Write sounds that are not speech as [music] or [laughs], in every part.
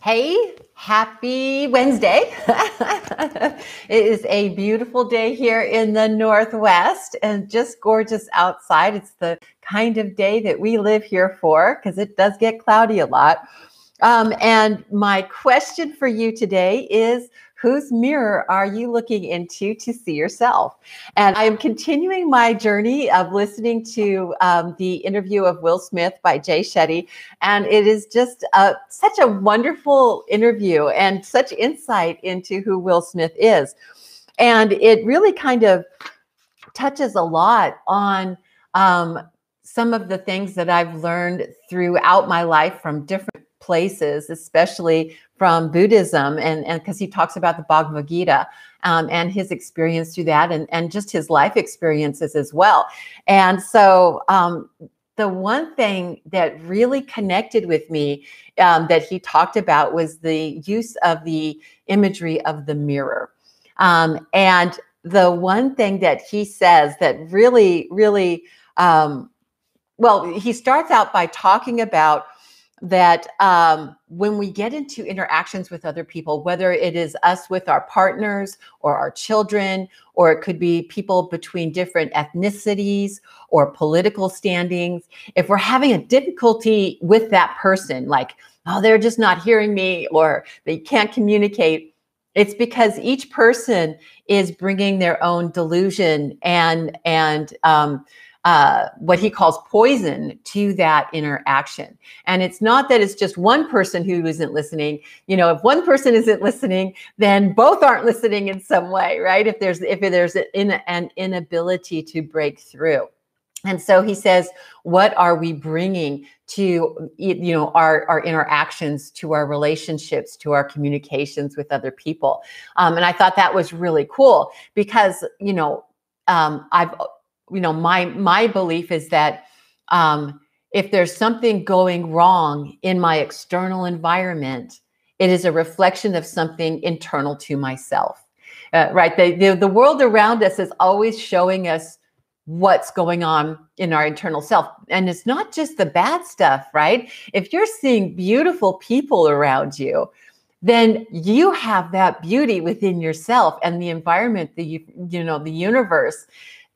Hey, happy Wednesday. [laughs] it is a beautiful day here in the Northwest and just gorgeous outside. It's the kind of day that we live here for because it does get cloudy a lot. Um, and my question for you today is whose mirror are you looking into to see yourself? And I am continuing my journey of listening to um, the interview of Will Smith by Jay Shetty. And it is just a, such a wonderful interview and such insight into who Will Smith is. And it really kind of touches a lot on um, some of the things that I've learned throughout my life from different places, especially from Buddhism, and because he talks about the Bhagavad Gita um, and his experience through that, and and just his life experiences as well. And so. Um, the one thing that really connected with me um, that he talked about was the use of the imagery of the mirror. Um, and the one thing that he says that really, really, um, well, he starts out by talking about that um, when we get into interactions with other people, whether it is us with our partners or our children, or it could be people between different ethnicities or political standings, if we're having a difficulty with that person, like, oh, they're just not hearing me or they can't communicate, it's because each person is bringing their own delusion and and um, uh, what he calls poison to that interaction. And it's not that it's just one person who isn't listening. You know, if one person isn't listening, then both aren't listening in some way, right? If there's if there's an, an inability to break through. And so he says, what are we bringing to you know our our interactions, to our relationships, to our communications with other people? Um, and I thought that was really cool because you know um, I've you know my my belief is that um, if there's something going wrong in my external environment it is a reflection of something internal to myself. Uh, right the, the, the world around us is always showing us what's going on in our internal self. And it's not just the bad stuff right? If you're seeing beautiful people around you then you have that beauty within yourself and the environment the you know the universe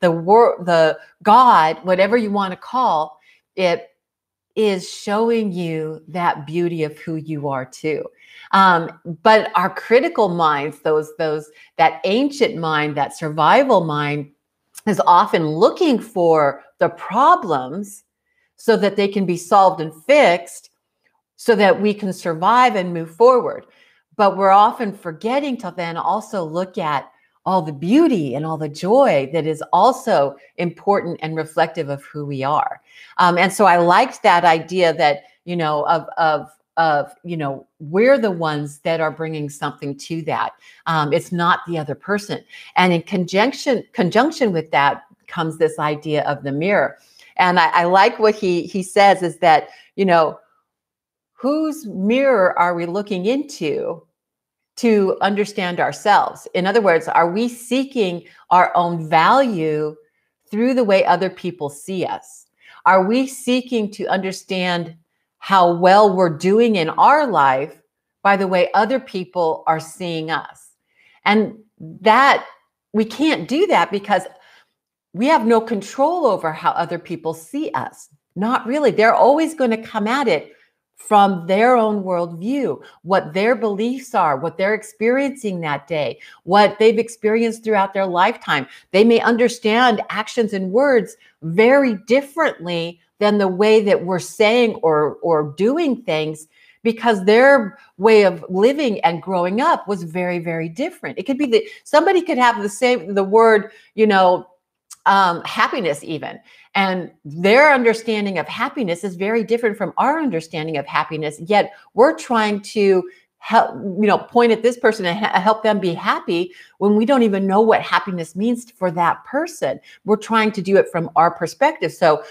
the word, the God, whatever you want to call it, is showing you that beauty of who you are too. Um, but our critical minds, those, those, that ancient mind, that survival mind, is often looking for the problems so that they can be solved and fixed so that we can survive and move forward. But we're often forgetting to then also look at all the beauty and all the joy that is also important and reflective of who we are. Um, and so I liked that idea that, you know, of, of, of you know we're the ones that are bringing something to that. Um, it's not the other person. And in conjunction conjunction with that comes this idea of the mirror. And I, I like what he he says is that you know whose mirror are we looking into to understand ourselves. In other words, are we seeking our own value through the way other people see us? Are we seeking to understand how well we're doing in our life by the way other people are seeing us? And that we can't do that because we have no control over how other people see us. Not really. They're always going to come at it from their own worldview, what their beliefs are, what they're experiencing that day, what they've experienced throughout their lifetime. They may understand actions and words very differently than the way that we're saying or, or doing things because their way of living and growing up was very very different it could be that somebody could have the same the word you know um, happiness even. And their understanding of happiness is very different from our understanding of happiness yet we're trying to help you know point at this person and ha- help them be happy when we don't even know what happiness means for that person. We're trying to do it from our perspective. So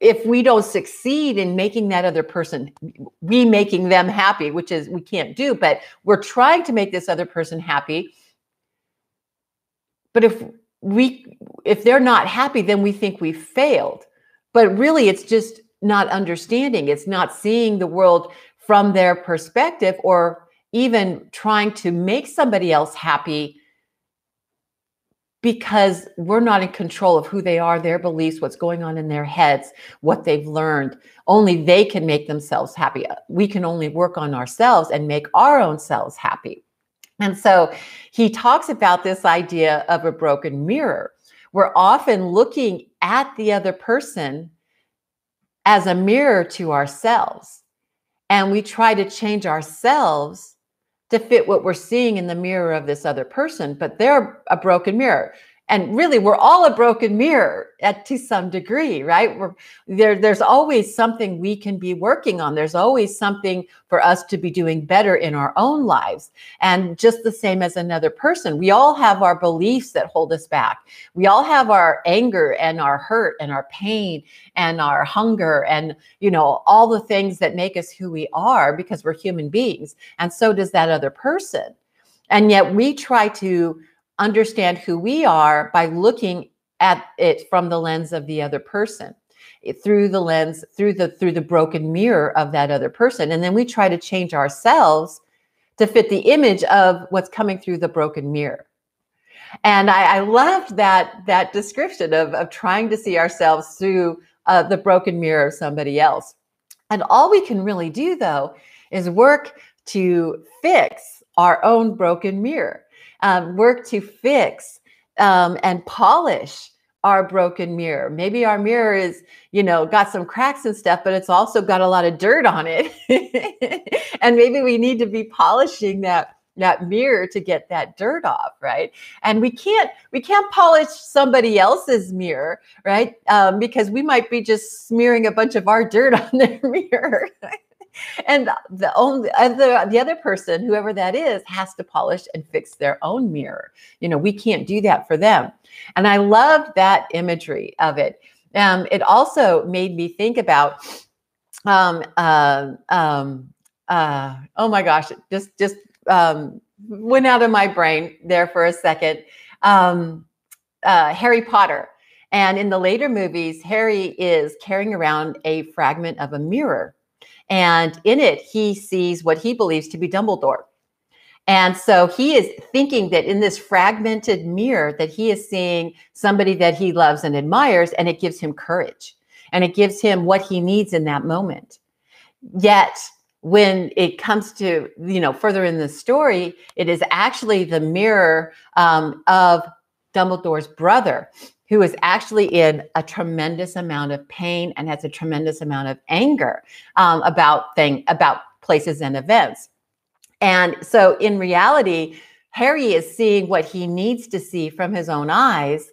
if we don't succeed in making that other person we making them happy which is we can't do but we're trying to make this other person happy. But if we if they're not happy then we think we failed but really it's just not understanding it's not seeing the world from their perspective or even trying to make somebody else happy because we're not in control of who they are, their beliefs, what's going on in their heads, what they've learned. Only they can make themselves happy. We can only work on ourselves and make our own selves happy. And so he talks about this idea of a broken mirror. We're often looking at the other person as a mirror to ourselves. And we try to change ourselves to fit what we're seeing in the mirror of this other person, but they're a broken mirror and really we're all a broken mirror at to some degree right? We're there there's always something we can be working on. There's always something for us to be doing better in our own lives. And just the same as another person we all have our beliefs that hold us back. We all have our anger and our hurt and our pain and our hunger and you know all the things that make us who we are because we're human beings and so does that other person. And yet we try to understand who we are by looking at it from the lens of the other person through the lens through the through the broken mirror of that other person. And then we try to change ourselves to fit the image of what's coming through the broken mirror. And i, I loved that that description of, of trying to see ourselves through uh, the broken mirror of somebody else. And all we can really do though is work to fix our own broken mirror um, work to fix um, and polish our broken mirror. Maybe our mirror is, you know, got some cracks and stuff, but it's also got a lot of dirt on it. [laughs] and maybe we need to be polishing that that mirror to get that dirt off right and we can't we can't polish somebody else's mirror right um, because we might be just smearing a bunch of our dirt [laughs] on their mirror and the only other the other person whoever that is has to polish and fix their own mirror. You know we can't do that for them. And i love that imagery of it. Um, it also made me think about um, uh, um, uh, oh my gosh it just just um, went out of my brain there for a second. Um, uh, harry potter. And in the later movies harry is carrying around a fragment of a mirror and in it, he sees what he believes to be Dumbledore. And so he is thinking that in this fragmented mirror that he is seeing somebody that he loves and admires and it gives him courage and it gives him what he needs in that moment. Yet when it comes to you know further in the story, it is actually the mirror um, of Dumbledore's brother who is actually in a tremendous amount of pain and has a tremendous amount of anger um, about thing about places and events. And so in reality, Harry is seeing what he needs to see from his own eyes,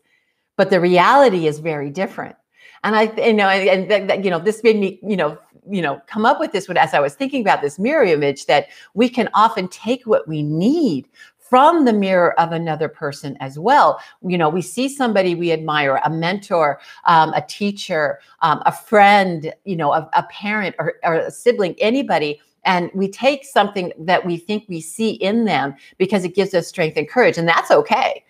but the reality is very different. And I, you know, and, you know, this made me, you know, you know, come up with this one as I was thinking about this mirror image that we can often take what we need from the mirror of another person as well. You know, we see somebody we admire, a mentor, um, a teacher, um, a friend, you know, a, a parent or, or a sibling, anybody. And we take something that we think we see in them because it gives us strength and courage and that's okay.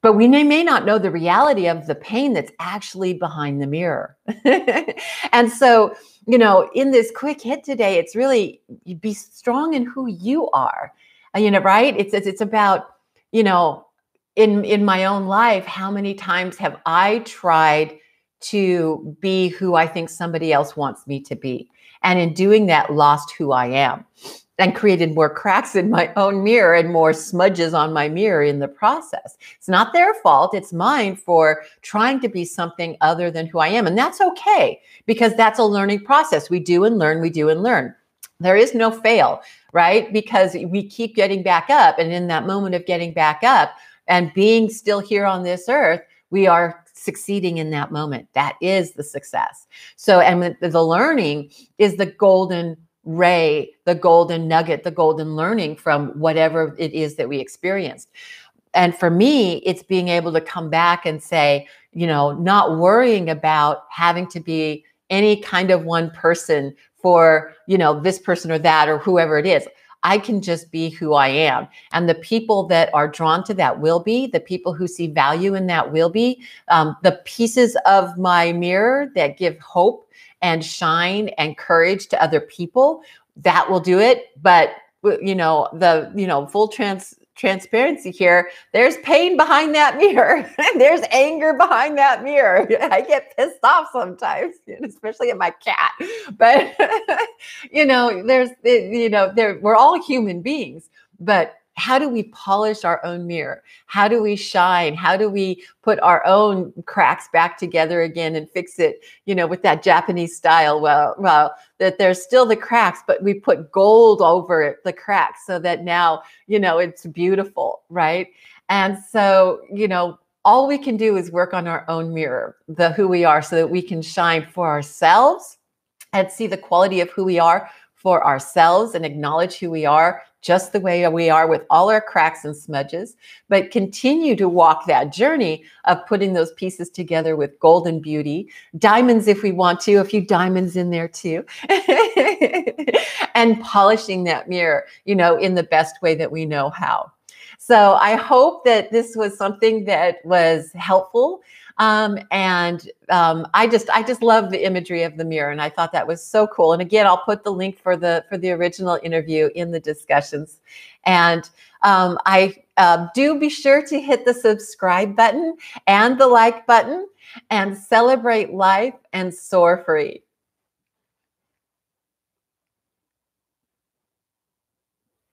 But we may, not know the reality of the pain that's actually behind the mirror. [laughs] And so you know in this quick hit today it's really be strong in who you are Uh, you know, right? It's, it's it's about, you know, in in my own life, how many times have I tried to be who I think somebody else wants me to be? And in doing that, lost who I am and created more cracks in my own mirror and more smudges on my mirror in the process. It's not their fault, it's mine for trying to be something other than who I am. And that's okay because that's a learning process. We do and learn, we do and learn. There is no fail right? Because we keep getting back up. And in that moment of getting back up and being still here on this earth, we are succeeding in that moment. That is the success. So, and the learning is the golden ray, the golden nugget, the golden learning from whatever it is that we experienced. And for me, it's being able to come back and say, you know, not worrying about having to be any kind of one person for, you know, this person or that or whoever it is. I can just be who I am. And the people that are drawn to that will be, the people who see value in that will be, um, the pieces of my mirror that give hope and shine and courage to other people that will do it. But you know, the you know, full trans transparency here. There's pain behind that mirror. [laughs] There's anger behind that mirror. [laughs] I get pissed off sometimes, [laughs] especially at my cat. But you know, there's eh, you know, there we're all human beings, but how do we polish our own mirror? How do we shine? How do we put our own cracks back together again and fix it, you know, with that Japanese style? Well, well, that there's still the cracks, but we put gold over it, the cracks so that now, you know, it's beautiful, right? And so, you know, all we can do is work on our own mirror, the who we are, so that we can shine for ourselves and see the quality of who we are for ourselves and acknowledge who we are just the way we are with all our cracks and smudges, but continue to walk that journey of putting those pieces together with golden beauty, diamonds if we want to, a few diamonds in there too, [laughs] and polishing that mirror, you know, in the best way that we know how. So I hope that this was something that was helpful um, and um, I just I just love the imagery of the mirror, and I thought that was so cool. And again, I'll put the link for the for the original interview in the discussions. And um, I uh, do be sure to hit the subscribe button and the like button, and celebrate life and soar free.